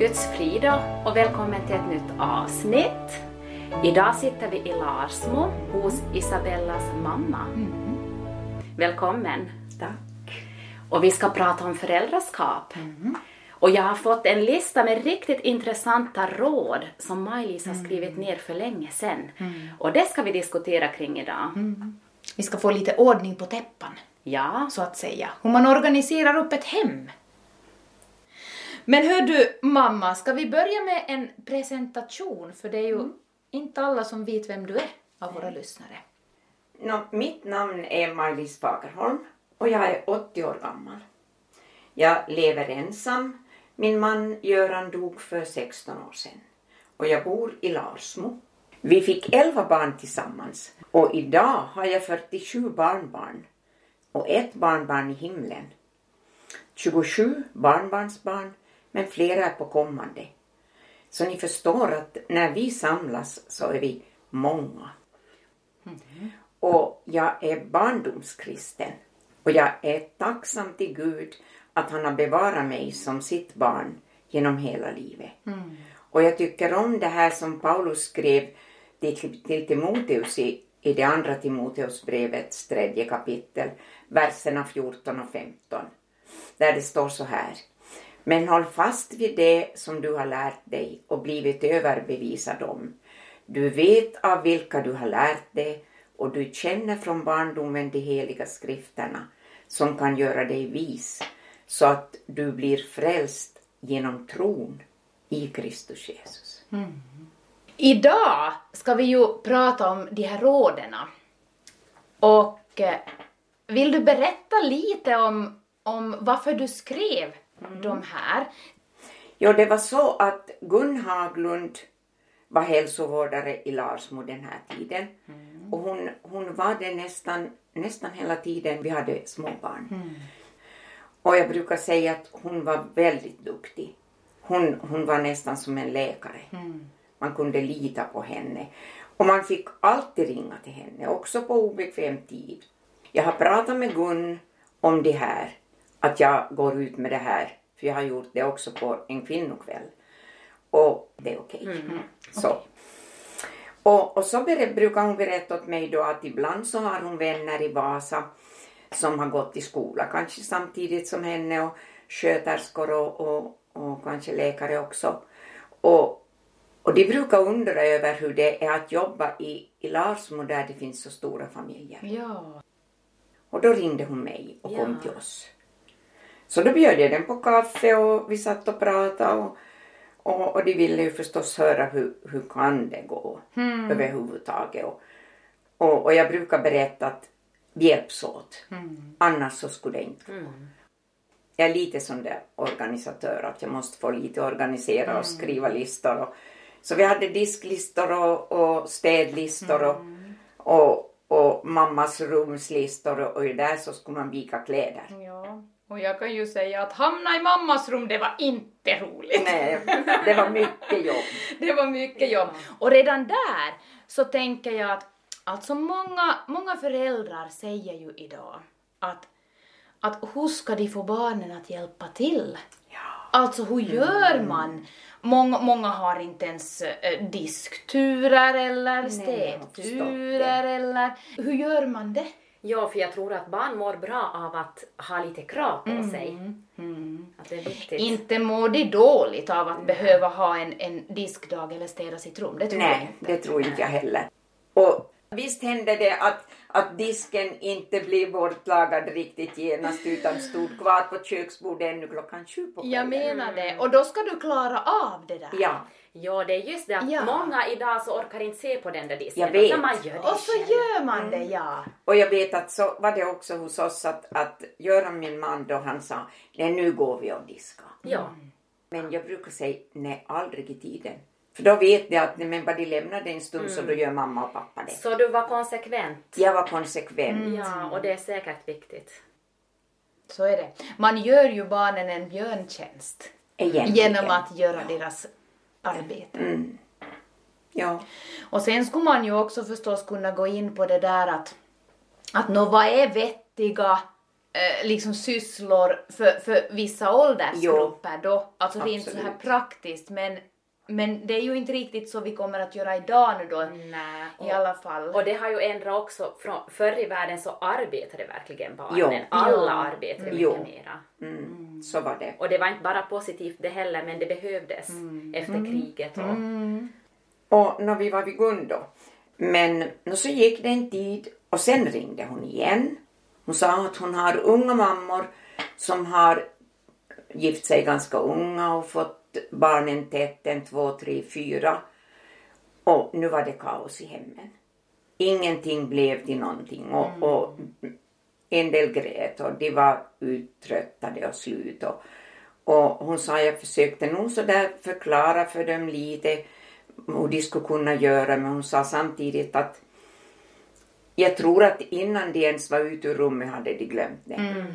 Guds frid och välkommen till ett nytt avsnitt. Idag sitter vi i Larsmo hos Isabellas mamma. Välkommen. Tack. Och vi ska prata om föräldraskap. Och jag har fått en lista med riktigt intressanta råd som Maj-Lis har skrivit ner för länge sedan. Och det ska vi diskutera kring idag. Vi ska få lite ordning på täppan, Ja, så att säga. Hur man organiserar upp ett hem. Men hör du, mamma, ska vi börja med en presentation? För det är ju inte alla som vet vem du är av våra lyssnare. Nå, mitt namn är Maj-Lis Fagerholm och jag är 80 år gammal. Jag lever ensam. Min man Göran dog för 16 år sedan. Och jag bor i Larsmo. Vi fick 11 barn tillsammans och idag har jag 47 barnbarn och ett barnbarn i himlen. 27 barnbarnsbarn men flera är på kommande. Så ni förstår att när vi samlas så är vi många. Och jag är barndomskristen. Och jag är tacksam till Gud att han har bevarat mig som sitt barn genom hela livet. Och jag tycker om det här som Paulus skrev till, till Timoteus i, i det andra Timoteusbrevets tredje kapitel, verserna 14 och 15. Där det står så här. Men håll fast vid det som du har lärt dig och blivit överbevisad om. Du vet av vilka du har lärt dig och du känner från barndomen de heliga skrifterna som kan göra dig vis så att du blir frälst genom tron i Kristus Jesus. Mm. Idag ska vi ju prata om de här råden. Och eh, vill du berätta lite om, om varför du skrev de här? Jo, det var så att Gun Haglund var hälsovårdare i Larsmo den här tiden. Och hon, hon var det nästan, nästan hela tiden vi hade småbarn. Och jag brukar säga att hon var väldigt duktig. Hon, hon var nästan som en läkare. Man kunde lita på henne. Och man fick alltid ringa till henne, också på obekväm tid. Jag har pratat med Gun om det här, att jag går ut med det här. För jag har gjort det också på en kvinnokväll. Och det är okej. Så. Och, och så brukar hon berätta åt mig då att ibland så har hon vänner i Vasa som har gått i skola kanske samtidigt som henne och sköterskor och, och, och kanske läkare också. Och, och de brukar undra över hur det är att jobba i, i Larsmo där det finns så stora familjer. Ja. Och då ringde hon mig och kom Ja. till oss. Så då bjöd jag dem på kaffe och vi satt och pratade och, och, och de ville ju förstås höra hur, hur kan det gå överhuvudtaget. Och, och, och jag brukar berätta att vi hjälps åt. Annars så skulle det inte gå. Jag är lite sån där organisatör att jag måste få lite organisera och skriva listor. Och, så vi hade disklistor och, och städlistor och, och, och mammas rumslistor och, och där så skulle man vika kläder. ja. Och jag kan ju säga att hamna i mammas rum, det var inte roligt. Nej, det var mycket jobb. Det var mycket jobb. Och redan där så tänker jag att alltså många, många föräldrar säger ju idag att, att hur ska de få barnen att hjälpa till? Alltså hur gör man? Många, många har inte ens eh, diskturer eller städturer eller hur gör man det? Ja, för jag tror att barn mår bra av att ha lite krav på sig. Att det är viktigt. Inte mår de dåligt av att behöva ha en, en diskdag eller städa sitt rum, det tror jag Nej, inte. det tror inte jag heller. Och visst hände det att, att disken inte blev bortlagad riktigt genast utan stod kvar på köksbordet ännu klockan sju på kvällen. Jag menar det. Och då ska du klara av det där. Ja, Ja, det är just det att Ja. många idag så orkar inte se på den där disken. Jag vet. man gör det Och så själv. gör man det, ja. och jag vet att så var det också hos oss att, att Göran, min man, då han sa nej nu går vi och diskar. Ja. Men jag brukar säga nej, aldrig i tiden. För då vet jag att nej, men bara de lämnar det en stund så då gör mamma och pappa det. Så du var konsekvent. Jag var konsekvent. Ja, och det är säkert viktigt. Så är det. Man gör ju barnen en björntjänst Egentligen. genom att göra deras arbete. Mm. Ja. Och sen skulle man ju också förstås kunna gå in på det där att, att nå vad är vettiga eh, liksom sysslor för, för vissa åldersgrupper då. Alltså är inte så här Absolut. praktiskt men, men det är ju inte riktigt så vi kommer att göra idag nu då Nej, i alla fall. Och det har ju ändrat också, från, förr i världen så arbetade verkligen barnen. Jo. Alla arbetade Jo. mycket mera. Mm, så var det. Och det var inte bara positivt det heller, men det behövdes efter kriget. Och, Och när vi var vid Gun då. Men så gick det en tid och sen ringde hon igen. Hon sa att hon har unga mammor som har gift sig ganska unga och fått barnen tätt, en, två, tre, fyra. Och nu var det kaos i hemmen. Ingenting blev till någonting och, och en del grät och de var uttröttade och slut. Och, och hon sa, jag försökte nog så där förklara för dem lite hur de skulle kunna göra men hon sa samtidigt att jag tror att innan de ens var ute ur rummet hade de glömt det.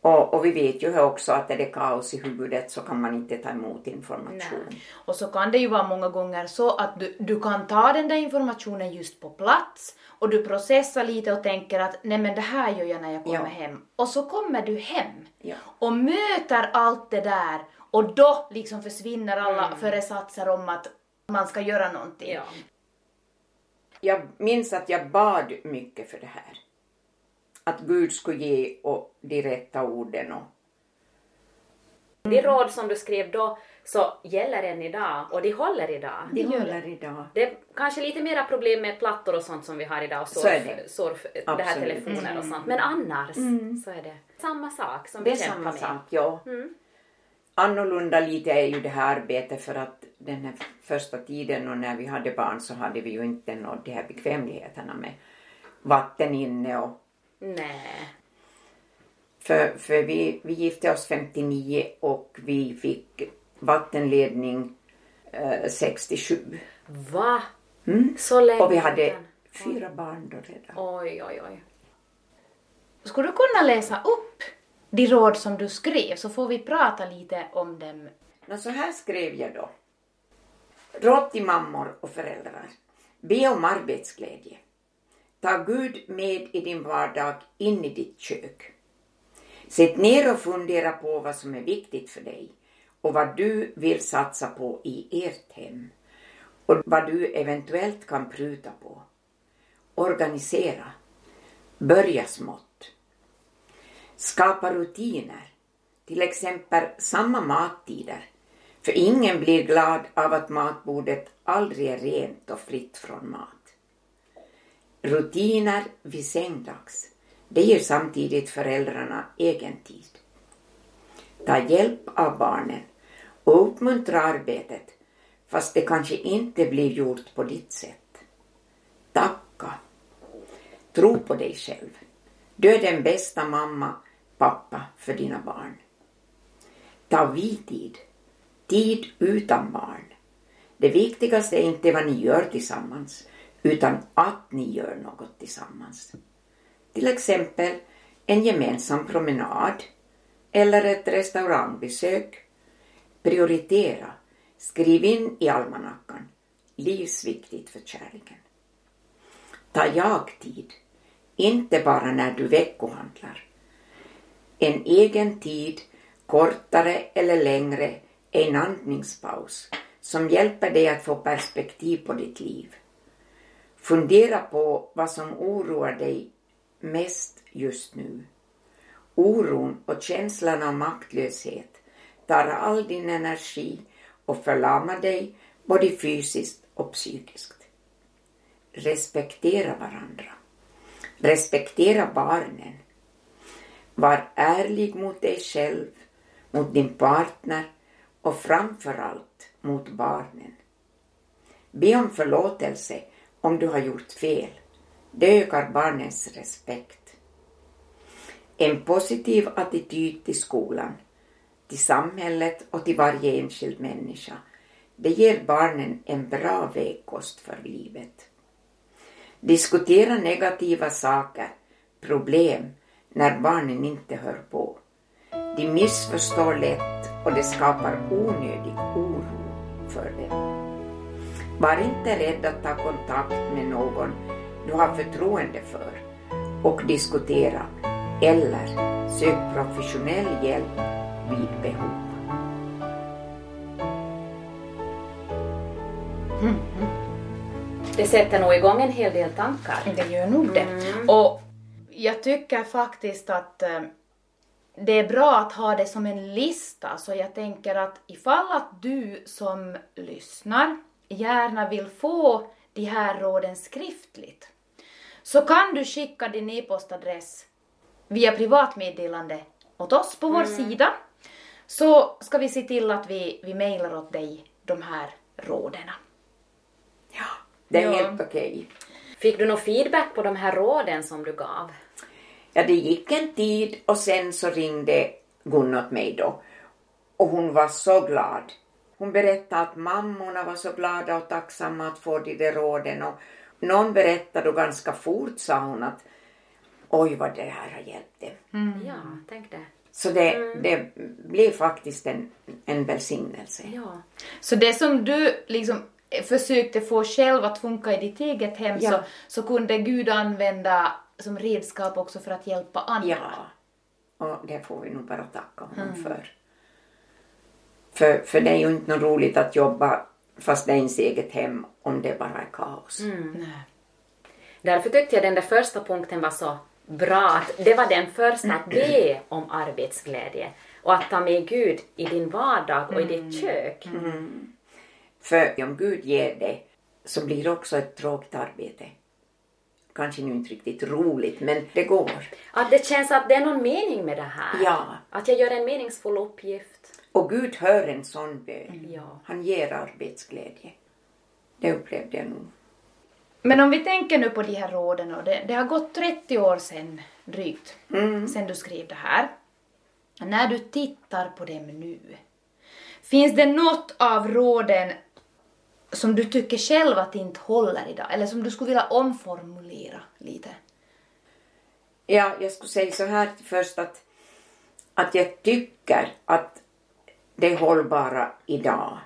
Och, och vi vet ju också att är det kaos i huvudet så kan man inte ta emot information. Nej. Och så kan det ju vara många gånger så att du, du kan ta den där informationen just på plats och du processar lite och tänker att nej men det här gör jag när jag kommer Ja. hem. Och så kommer du hem Ja. och möter allt det där och då liksom försvinner alla föresatser om att man ska göra någonting. ja. Jag minns att jag bad mycket för det här. Att Gud skulle ge och de rätta orden och De råd som du skrev då så gäller än idag och de håller idag. det håller idag. Det är kanske lite mera problem med plattor och sånt som vi har idag och Så är surf, det. surf det här telefoner och sånt. Men annars så är det samma sak som Det vi är kämpar samma med. sak, ja. Mm. Annorlunda lite är ju det här arbetet för att den här första tiden och när vi hade barn så hade vi ju inte nått de här bekvämligheterna med vatten inne och Nej. för, för vi, vi gifte oss 59 och vi fick vattenledning eh, 67. Va? Mm. Så länge Och vi hade fyra barn då redan. Oj, oj, oj. Skulle du kunna läsa upp de råd som du skrev så får vi prata lite om dem. Nå, så här skrev jag då. Råd till mammor och föräldrar. Be om arbetsglädje. Ta Gud med i din vardag in i ditt kök. Sätt ner och fundera på vad som är viktigt för dig och vad du vill satsa på i ert hem och vad du eventuellt kan pruta på. Organisera. Börja smått. Skapa rutiner. Till exempel samma mattider. För ingen blir glad av att matbordet aldrig är rent och fritt från mat. Rutiner vid sängdags. Det ger samtidigt föräldrarna egen tid. Ta hjälp av barnen och uppmuntra arbetet fast det kanske inte blir gjort på ditt sätt. Tacka. Tro på dig själv. Du är den bästa mamma, pappa för dina barn. Ta vi-tid. Tid utan barn. Det viktigaste är inte vad ni gör tillsammans, utan att ni gör något tillsammans. Till exempel en gemensam promenad eller ett restaurangbesök. Prioritera. Skriv in i almanackan. Livsviktigt för kärleken. Ta jag-tid. Inte bara när du veckohandlar. En egen tid, kortare eller längre, är en andningspaus som hjälper dig att få perspektiv på ditt liv. Fundera på vad som oroar dig mest just nu. Oron och känslan av maktlöshet tar all din energi och förlamar dig både fysiskt och psykiskt. Respektera varandra. Respektera barnen. Var ärlig mot dig själv, mot din partner och framförallt mot barnen. Be om förlåtelse om du har gjort fel. Det ökar barnens respekt. En positiv attityd till skolan, till samhället och till varje enskild människa. Det ger barnen en bra vägkost för livet. Diskutera negativa saker, problem, när barnen inte hör på. De missförstår lätt och det skapar onödig oro för dem. Var inte rädd att ta kontakt med någon du har förtroende för och diskutera. eller sök professionell hjälp vid behov. Det sätter nog igång en hel del tankar. Det gör nog det. Och jag tycker faktiskt att eh, det är bra att ha det som en lista, så jag tänker att ifall att du som lyssnar gärna vill få de här råden skriftligt, så kan du skicka din e-postadress via privatmeddelande åt oss på vår sida, så ska vi se till att vi, vi mejlar åt dig de här råden. Ja, det är Ja. helt okej. Fick du någon feedback på de här råden som du gav? Ja, det gick en tid och sen så ringde Gun åt mig då. Och hon var så glad. Hon berättade att mammorna var så glada och tacksamma att få de där råden. Och någon berättade då ganska fort sa hon att oj vad det här har hjälpt dem. Ja, tänk det. Så det, det blev faktiskt en, en välsignelse. Ja. Så det som du liksom försökte få själv att funka i ditt eget hem Ja. så, så kunde Gud använda som redskap också för att hjälpa andra. Ja, och det får vi nog bara tacka honom för. För. För det är ju inte något roligt att jobba fast det är ens eget hem om det bara är kaos. Nej. Därför tyckte jag den där första punkten var så bra. Att det var den första, att be om arbetsglädje. Och att ta med Gud i din vardag och i ditt kök. För om Gud ger det så blir det också ett tråkigt arbete. Kanske nu inte riktigt roligt men det går. Att det känns att det är någon mening med det här. Ja. Att jag gör en meningsfull uppgift. Och Gud hör en sån bön. Ja. Han ger arbetsglädje. Det upplevde jag nog. Men om vi tänker nu på de här råden och det, det har gått 30 år sedan drygt, sedan du skrev det här. När du tittar på dem nu, finns det något av råden som du tycker själv att inte håller idag, eller som du skulle vilja omformulera lite? Ja, jag skulle säga så här först att, att jag tycker att det hållbara idag.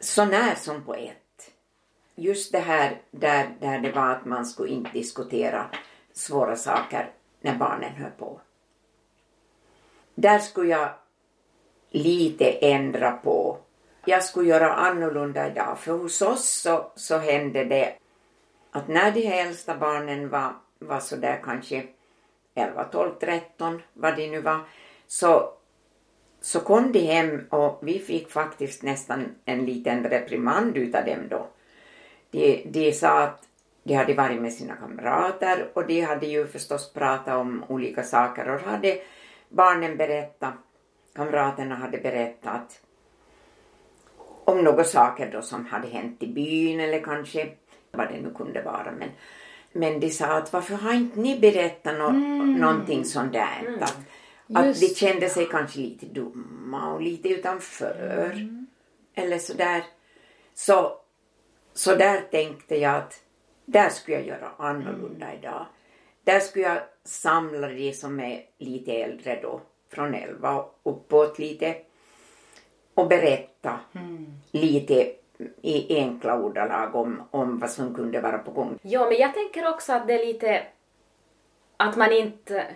Så när som på ett. Just det här där, där det var att man skulle inte diskutera svåra saker när barnen hör på. Där skulle jag lite ändra på. Jag skulle göra annorlunda idag för hos oss så, så hände det att när de här äldsta barnen var, var sådär kanske 11, 12, 13 vad de nu var så, så kom de hem och vi fick faktiskt nästan en liten reprimand utav dem då. De, de sa att de hade varit med sina kamrater och de hade ju förstås pratat om olika saker och hade barnen berättat, kamraterna hade berättat om några saker då som hade hänt i byn eller kanske vad det nu kunde vara. Men, men de sa att varför har inte ni berättat no, någonting sånt där? Att Just de kände sig kanske lite dumma och lite utanför. Eller sådär. Så, så där tänkte jag att där skulle jag göra annorlunda idag. Där skulle jag samla de som är lite äldre då, från 11 och uppåt lite och berätta lite i enkla ordalag om, om vad som kunde vara på gång. Ja, men jag tänker också att det är lite att man inte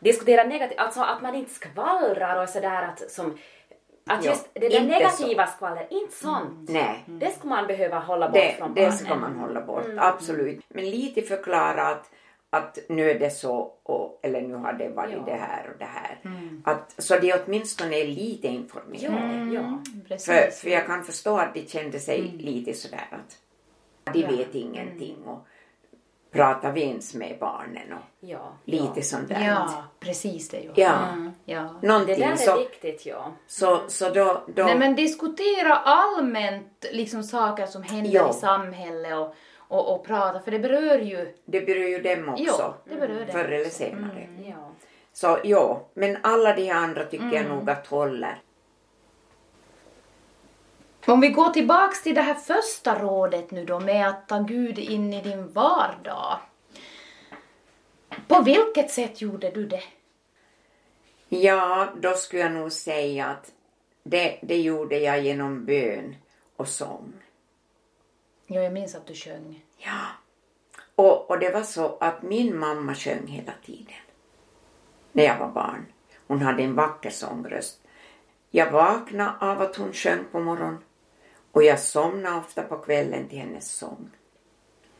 diskuterar negativt, alltså att man inte skvallrar och sådär att som att Ja, just det där negativa skvallret, inte sånt. Nej, Det ska man behöva hålla bort det, från det barnen. ska man hålla bort, absolut. Men lite förklara att, att nu är det så, och, eller nu har det varit Ja. det här och det här. Att, så det åtminstone är lite informerade. Ja, ja. Precis. För, för jag kan förstå att de kände sig lite sådär att de vet ingenting och pratar vi ens med barnen och Ja, lite ja. sånt där. Ja, precis det ju. Ja. Mm, ja. Det Någonting där är så, viktigt, ja. så, så då, då Nej men diskutera allmänt liksom saker som händer Ja. i samhället och, och, och prata, för det berör ju, det berör ju dem också. jo, det berör det. Förr eller senare. ja. Så ja, men alla de här andra tycker jag nog att håller. Om vi går tillbaks till det här första rådet nu då med att ta Gud in i din vardag. På vilket sätt gjorde du det? Ja, då skulle jag nog säga att det, det gjorde jag genom bön och sång. Jo, jag minns att du sjöng. Ja. Och, och det var så att min mamma sjöng hela tiden. när jag var barn. Hon hade en vacker sångröst. Jag vaknade av att hon sjöng på morgonen och jag somnade ofta på kvällen till hennes sång.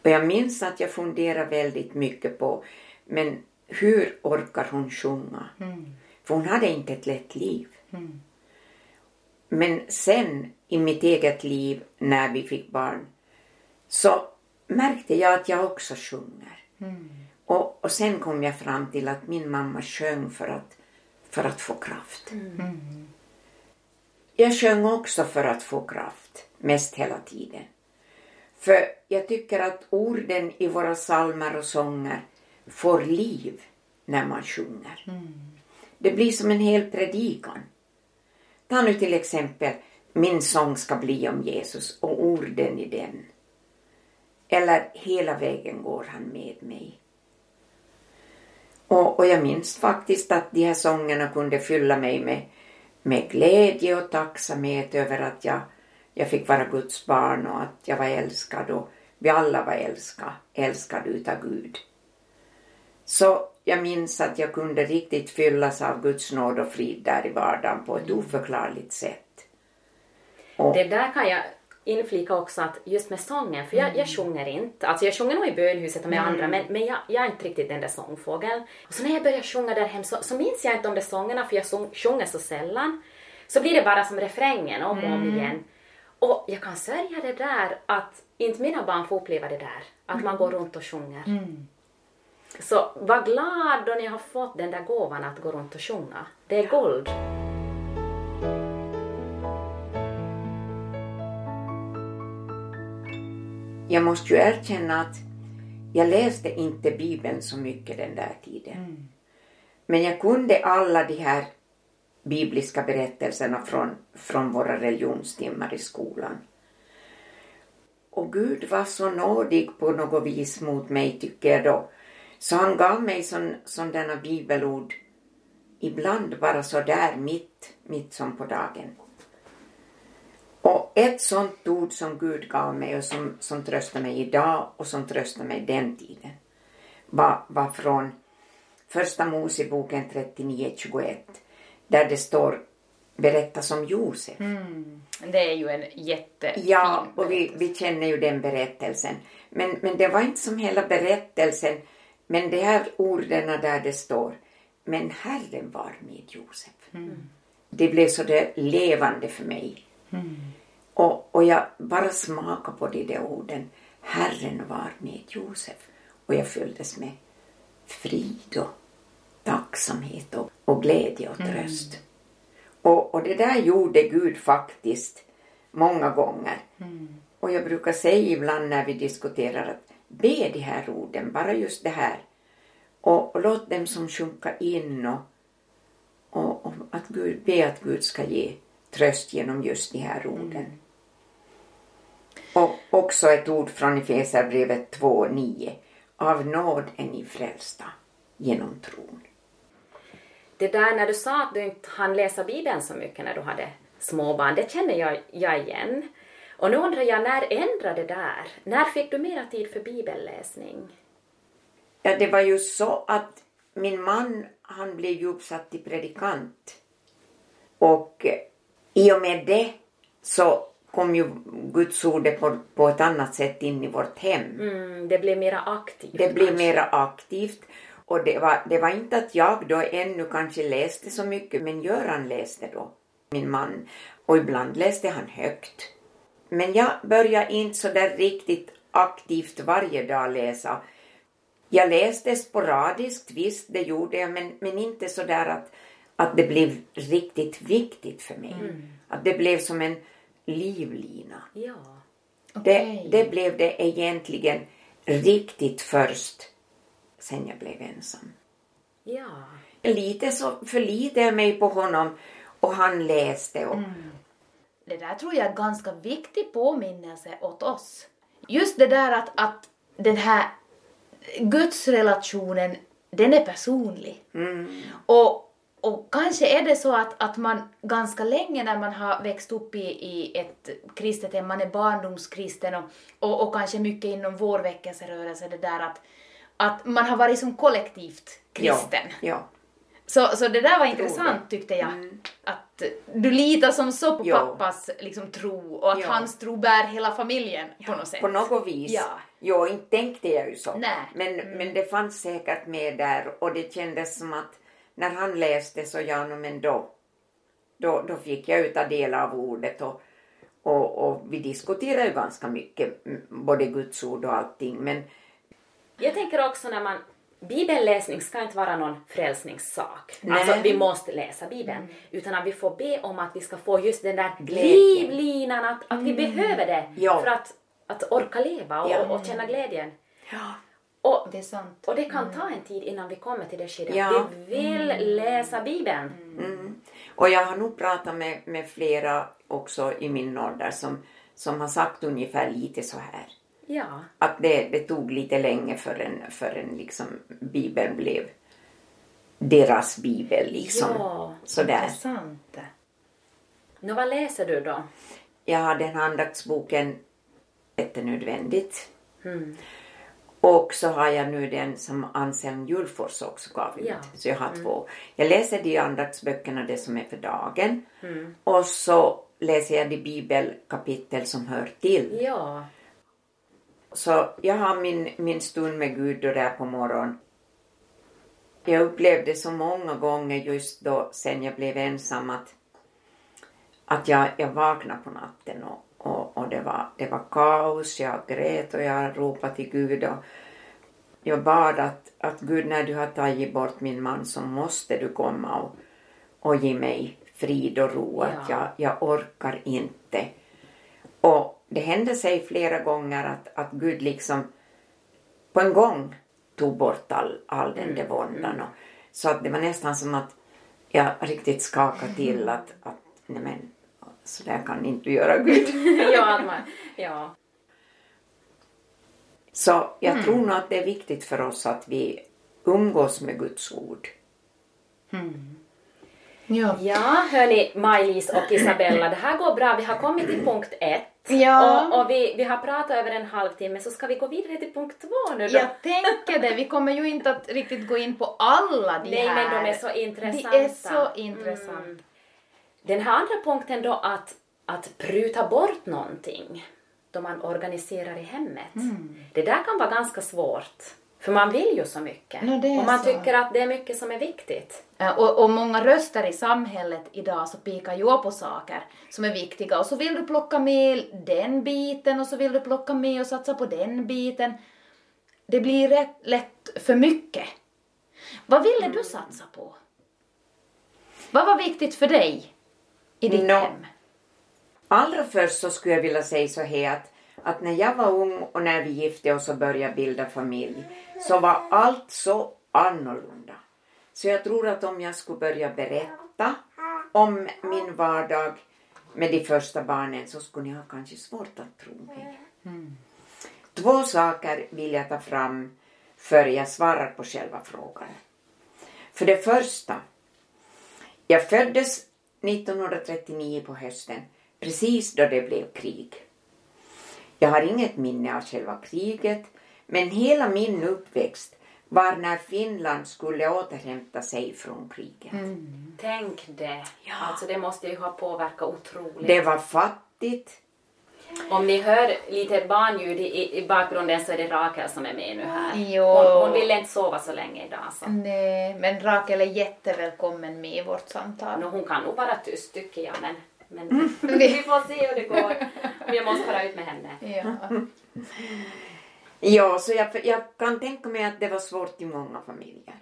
Och jag minns att jag funderade väldigt mycket på men hur orkar hon sjunga? Mm. För hon hade inte ett lätt liv. Mm. Men sen i mitt eget liv när vi fick barn så märkte jag att jag också sjunger. Mm. Och, och sen kom jag fram till att min mamma sjöng för att, för att få kraft. Mm. Jag sjöng också för att få kraft, mest hela tiden. För jag tycker att orden i våra salmer och sånger får liv när man sjunger. Mm. Det blir som en hel predikan. Ta nu till exempel Min sång ska bli om Jesus och orden i den. Eller Hela vägen går han med mig. Och, och jag minns faktiskt att de här sångerna kunde fylla mig med, med glädje och tacksamhet över att jag, jag fick vara Guds barn och att jag var älskad och vi alla var älskade, älskade utav Gud. Så jag minns att jag kunde riktigt fyllas av Guds nåd och frid där i vardagen på ett oförklarligt sätt. Och, det där kan jag inflika också att just med sången, för jag, jag mm. sjunger inte, alltså jag sjunger nog i bönhuset och med mm. andra men, men jag, jag, är inte riktigt den där sångfågeln. Och så när jag börjar sjunga där hem så, så minns jag inte om de sångerna för jag sång, sjunger så sällan. Så blir det bara som refrängen om och om mm. igen. Och jag kan sörja det där att inte mina barn får uppleva det där, att man går runt och sjunger. Mm. Så var glad då ni har fått den där gåvan att gå runt och sjunga. Det är guld. Jag måste ju erkänna att jag läste inte Bibeln så mycket den där tiden. Mm. Men jag kunde alla de här bibliska berättelserna från, från våra religionstimmar i skolan. Och Gud var så nådig på något vis mot mig tycker jag då så han gav mig sådana bibelord ibland bara så där mitt, mitt som på dagen. Och ett sånt ord som Gud gav mig och som, som tröstar mig idag och som tröstar mig den tiden var, var från Första Moseboken 39.21 där det står berättas om Josef. Mm. Det är ju en jättefin Ja, och vi, vi känner ju den berättelsen. Men, men det var inte som hela berättelsen men de här orden där det står Men Herren var med Josef. Mm. Det blev så där levande för mig. Mm. Och, och jag bara smakade på de där orden. Herren var med Josef. Och jag fylldes med frid och tacksamhet och, och glädje och mm. tröst. Mm. Och, och det där gjorde Gud faktiskt många gånger. Mm. Och jag brukar säga ibland när vi diskuterar att be de här orden, bara just det här. Och, och låt dem som sjunka in och, och, och, att Gud, be att Gud ska ge tröst genom just de här orden. Mm. Och också ett ord från Efesierbrevet 2.9. Av nåd är ni frälsta genom tron. Det där när du sa att du inte hann läsa Bibeln så mycket när du hade småbarn, det känner jag, jag igen. Och nu undrar jag, när ändrade det där? När fick du mera tid för bibelläsning? Ja, det var ju så att min man, han blev ju uppsatt till predikant. Och i och med det så kom ju Guds ord på, på ett annat sätt in i vårt hem. Mm, det blev mera aktivt. Det blev mera aktivt. Och det var, det var inte att jag då ännu kanske läste så mycket, men Göran läste då, min man. Och ibland läste han högt. Men jag började inte så där riktigt aktivt varje dag läsa. Jag läste sporadiskt, visst det gjorde jag, men, men inte så där att, att det blev riktigt viktigt för mig. Mm. Att det blev som en livlina. Ja. Okay. Det, det blev det egentligen riktigt först sen jag blev ensam. Ja. Lite så förlitade jag mig på honom och han läste. Och... Mm. Det där tror jag är en ganska viktig påminnelse åt oss. Just det där att, att den här gudsrelationen, den är personlig. Mm. Och och kanske är det så att, att man ganska länge när man har växt upp i, i ett kristet hem, man är barndomskristen och, och, och kanske mycket inom vår väckelserörelse det där att, att man har varit som kollektivt kristen. Ja, ja. Så, så det där var intressant tyckte jag. Att du litar som så på Jo. pappas liksom, tro och att Ja. hans tro bär hela familjen på något sätt. På något vis. Ja. Jo, inte tänkte jag ju så. Nej. Men, men det fanns säkert med där och det kändes som att när han läste så ja, men då, då, då fick jag ju ta del av ordet och, och, och vi diskuterade ju ganska mycket, mm, både Guds ord och allting. Men Jag tänker också när man Bibelläsning ska inte vara någon frälsningssak. Nej. Alltså vi måste läsa Bibeln. Utan att vi får be om att vi ska få just den där Glädjen. livlinan, att, att vi behöver det Ja. för att, att orka leva och, Ja. och känna glädjen. ja, Och, Det är sant. och det kan ta en tid innan vi kommer till det skedet. Ja. Vi vill läsa Bibeln. Mm. Och jag har nog pratat med, med flera också i min ålder som, som har sagt ungefär lite så här. Ja. Att det, det tog lite länge förrän, förrän liksom Bibeln blev deras bibel liksom. Ja, Sådär. Intressant. Nå, vad läser du då? Jag har den här andaktsboken Jättenödvändigt. Mm. Och så har jag nu den som Anselm Julfors också gav ut. Ja. Så jag har två. Jag läser de andaktsböckerna, det som är för dagen. Mm. Och så läser jag de bibelkapitel som hör till. Ja. Så jag har min, min stund med Gud då där på morgonen. Jag upplevde så många gånger just då sen jag blev ensam att, att jag, jag vaknade på natten och, och, och det, var, det var kaos. Jag grät och jag ropade till Gud och jag bad att, att Gud när du har tagit bort min man så måste du komma och, och ge mig frid och ro. Att Ja. jag, jag orkar inte. Och det hände sig flera gånger att, att Gud liksom på en gång tog bort all, all den där våndan. Och, så att det var nästan som att jag riktigt skakade till att, att nej men, så där kan inte göra Gud. ja, man, ja. Så jag tror nog att det är viktigt för oss att vi umgås med Guds ord. Ja. Ja, hörni, Maj-Lis och Isabella, det här går bra. Vi har kommit till punkt ett. Ja. Och, och vi, vi har pratat över en halvtimme, så ska vi gå vidare till punkt två nu då? Jag tänker det. Vi kommer ju inte att riktigt gå in på alla de Nej, här. men de är så intressanta. De är så intressanta. Mm. Den här andra punkten då, att, att pruta bort någonting då man organiserar i hemmet. Mm. Det där kan vara ganska svårt. För man vill ju så mycket. Är och man så. tycker att det är mycket som är viktigt. Och, och många röster i samhället idag så pikar ju på saker som är viktiga och så vill du plocka med den biten och så vill du plocka med och satsa på den biten. Det blir rätt lätt för mycket. Vad ville du satsa på? Vad var viktigt för dig i ditt Nå. hem? Allra först så skulle jag vilja säga så här att, att när jag var ung och när vi gifte oss och började bilda familj så var allt så annorlunda. Så jag tror att om jag skulle börja berätta om min vardag med de första barnen så skulle ni ha kanske svårt att tro mig. Två saker vill jag ta fram före jag svarar på själva frågan. För det första, jag föddes 1939 på hösten, precis då det blev krig. Jag har inget minne av själva kriget, men hela min uppväxt var när Finland skulle återhämta sig från kriget. Tänk det. Alltså det måste ju ha påverkat otroligt. Det var fattigt. Om ni hör lite barnljud i, i bakgrunden så är det Rakel som är med nu här. Jo. Hon, hon ville inte sova så länge idag. Så. Nej, men Rakel är jättevälkommen med i vårt samtal. Nå, hon kan nog vara tyst tycker jag men, men vi får se hur det går. Vi måste fara ut med henne. Ja. Ja, så jag, jag kan tänka mig att det var svårt i många familjer.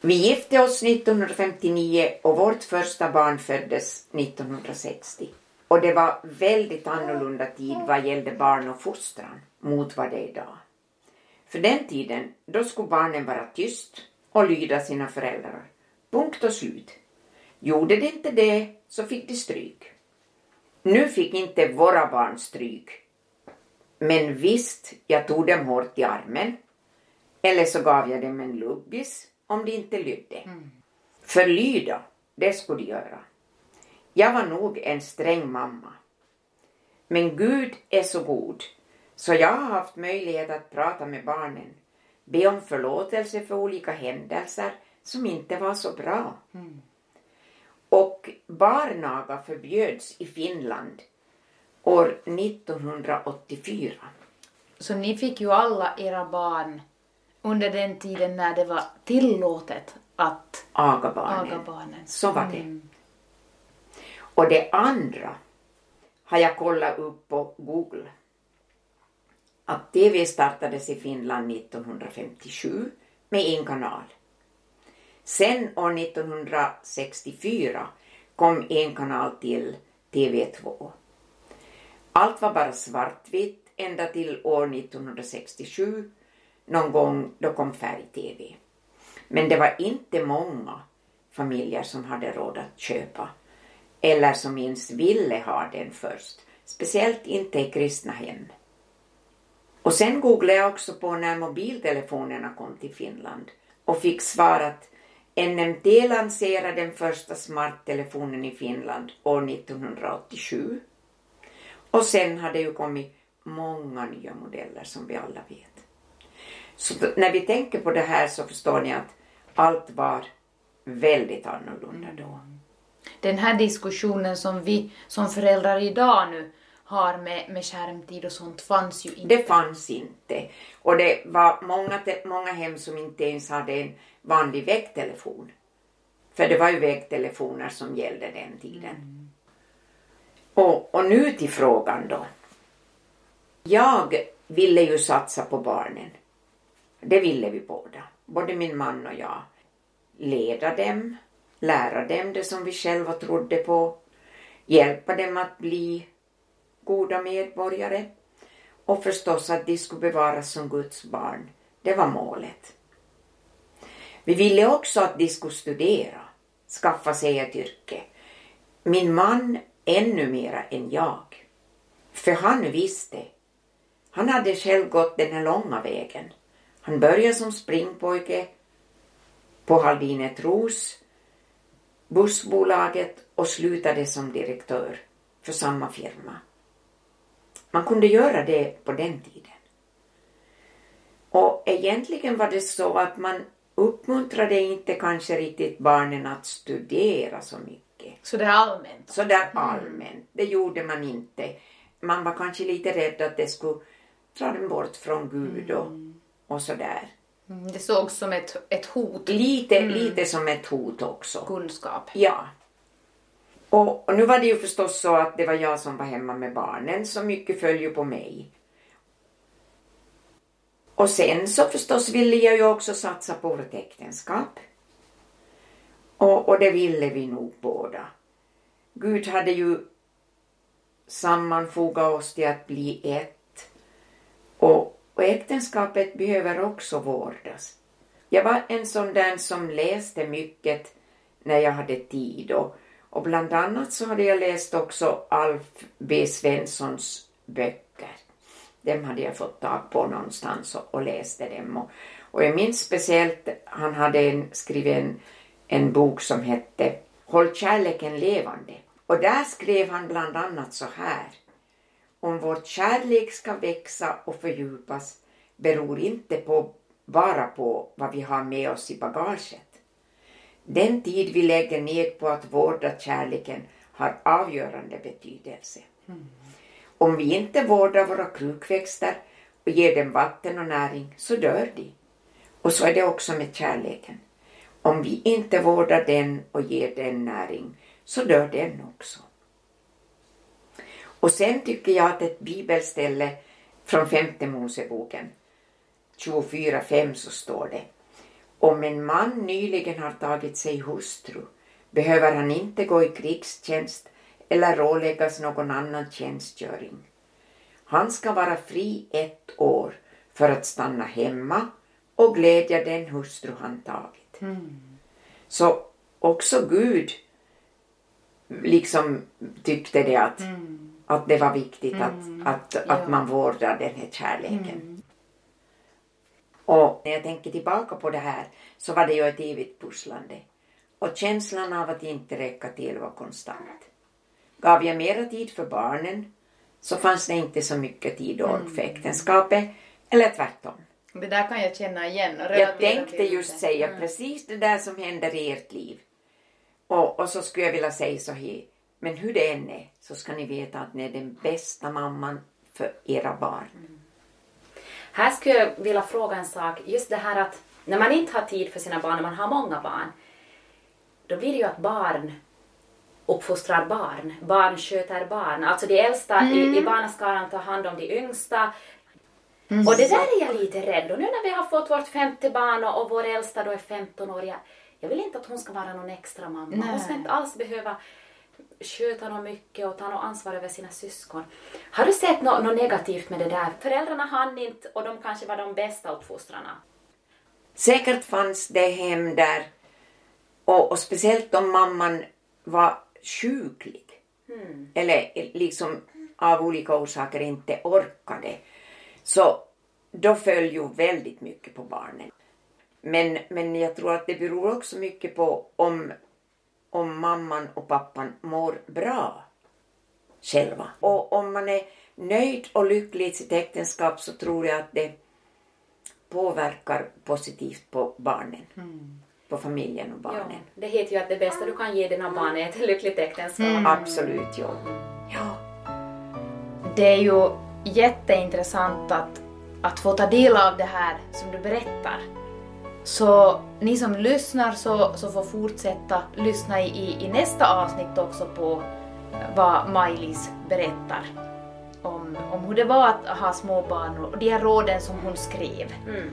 Vi gifte oss 1959 och vårt första barn föddes 1960. Och det var väldigt annorlunda tid vad gällde barn och fostran mot vad det är idag. För den tiden, då skulle barnen vara tyst och lyda sina föräldrar. Punkt och slut. Gjorde de inte det så fick de stryk. Nu fick inte våra barn stryk. Men visst, jag tog dem hårt i armen. Eller så gav jag dem en luggis om de inte lydde. För lyda, det skulle de göra. Jag var nog en sträng mamma. Men Gud är så god, så jag har haft möjlighet att prata med barnen, be om förlåtelse för olika händelser som inte var så bra. Och barnaga förbjöds i Finland år 1984. Så ni fick ju alla era barn under den tiden när det var tillåtet att Aga barnen. aga barnen. Så var det. Och det andra har jag kollat upp på Google. Att TV startades i Finland 1957 med en kanal. Sen år 1964 kom en kanal till TV2. Allt var bara svartvitt ända till år 1967. Någon gång då kom färg-TV. Men det var inte många familjer som hade råd att köpa eller som ens ville ha den först. Speciellt inte i kristna hem. Och sen googlade jag också på när mobiltelefonerna kom till Finland och fick svar att NMT lanserade den första smarttelefonen i Finland år 1987. Och sen har det ju kommit många nya modeller som vi alla vet. Så när vi tänker på det här så förstår ni att allt var väldigt annorlunda då. Den här diskussionen som vi som föräldrar idag nu har med, med skärmtid och sånt fanns ju inte. Det fanns inte. Och det var många, många hem som inte ens hade en vanlig väggtelefon. För det var ju väggtelefoner som gällde den tiden. Och, och nu till frågan då. Jag ville ju satsa på barnen. Det ville vi båda. Både min man och jag. Leda dem, lära dem det som vi själva trodde på, hjälpa dem att bli goda medborgare och förstås att de skulle bevaras som Guds barn. Det var målet. Vi ville också att de skulle studera, skaffa sig ett yrke. Min man ännu mera än jag. För han visste. Han hade själv gått den här långa vägen. Han började som springpojke på Haldinet Ros, bussbolaget och slutade som direktör för samma firma. Man kunde göra det på den tiden. Och egentligen var det så att man uppmuntrade inte kanske riktigt barnen att studera så mycket. Så det är allmänt. Så där allmänt. Det gjorde man inte. Man var kanske lite rädd att det skulle dra dem bort från Gud och, och sådär. Mm, Det sågs som ett, ett hot, Lite, lite som ett hot också. kunskap. Ja. Och, och nu var det ju förstås så att det var jag som var hemma med barnen, så mycket föll ju på mig. Och sen så förstås ville jag ju också satsa på vårt äktenskap. Och, och det ville vi nog båda. Gud hade ju sammanfogat oss till att bli ett. Och, och äktenskapet behöver också vårdas. Jag var en sån där som läste mycket när jag hade tid och, och bland annat så hade jag läst också Alf B Svenssons böcker. Dem hade jag fått tag på någonstans och, och läste dem. Och, och jag minns speciellt, han hade en, skrivit en, en bok som hette Håll kärleken levande. Och där skrev han bland annat så här. Om vår kärlek ska växa och fördjupas beror inte på, bara på vad vi har med oss i bagaget. Den tid vi lägger ner på att vårda kärleken har avgörande betydelse. Om vi inte vårdar våra krukväxter och ger dem vatten och näring så dör de. Och så är det också med kärleken. Om vi inte vårdar den och ger den näring så dör den också. Och sen tycker jag att ett bibelställe från femte Moseboken 24.5 så står det Om en man nyligen har tagit sig hustru behöver han inte gå i krigstjänst eller åläggas någon annan tjänstgöring. Han ska vara fri ett år för att stanna hemma och glädja den hustru han tagit. Så också Gud liksom tyckte det att, att det var viktigt att, att, att Ja. man vårdar den här kärleken. Och när jag tänker tillbaka på det här så var det ju ett evigt pusslande. Och känslan av att inte räcka till var konstant. Gav jag mera tid för barnen så fanns det inte så mycket tid och ork för äktenskapet eller tvärtom. Det där kan jag känna igen och Jag tänkte just säga precis det där som händer i ert liv. Och, och så skulle jag vilja säga så här, men hur det än är så ska ni veta att ni är den bästa mamman för era barn. Här skulle jag vilja fråga en sak. Just det här att när man inte har tid för sina barn, när man har många barn, då blir det ju att barn uppfostrar barn. Barn sköter barn. Alltså de äldsta i, i barnaskaran tar hand om de yngsta. Och det där är jag lite rädd Och nu när vi har fått vårt femte barn och, och vår äldsta då är 15 år, jag, jag vill inte att hon ska vara någon extra mamma. Hon ska Nej. inte alls behöva sköta något mycket och ta något ansvar över sina syskon. Har du sett något, något negativt med det där? Föräldrarna hann inte och de kanske var de bästa uppfostrarna. Säkert fanns det hem där, och, och speciellt om mamman var sjuklig. Eller liksom av olika orsaker inte orkade. Så då föll ju väldigt mycket på barnen. Men, men jag tror att det beror också mycket på om, om mamman och pappan mår bra själva. Och om man är nöjd och lycklig i sitt äktenskap så tror jag att det påverkar positivt på barnen. På familjen och Ja, barnen. det heter ju att det bästa du kan ge dina barn är ett lyckligt äktenskap. Absolut, ja. ja. Det är ju jätteintressant att, att få ta del av det här som du berättar. Så ni som lyssnar så, så får fortsätta lyssna i, i, nästa avsnitt också på eh, vad Maj-Lis berättar om, om hur det var att ha små barn och de här råden som hon skrev. Mm.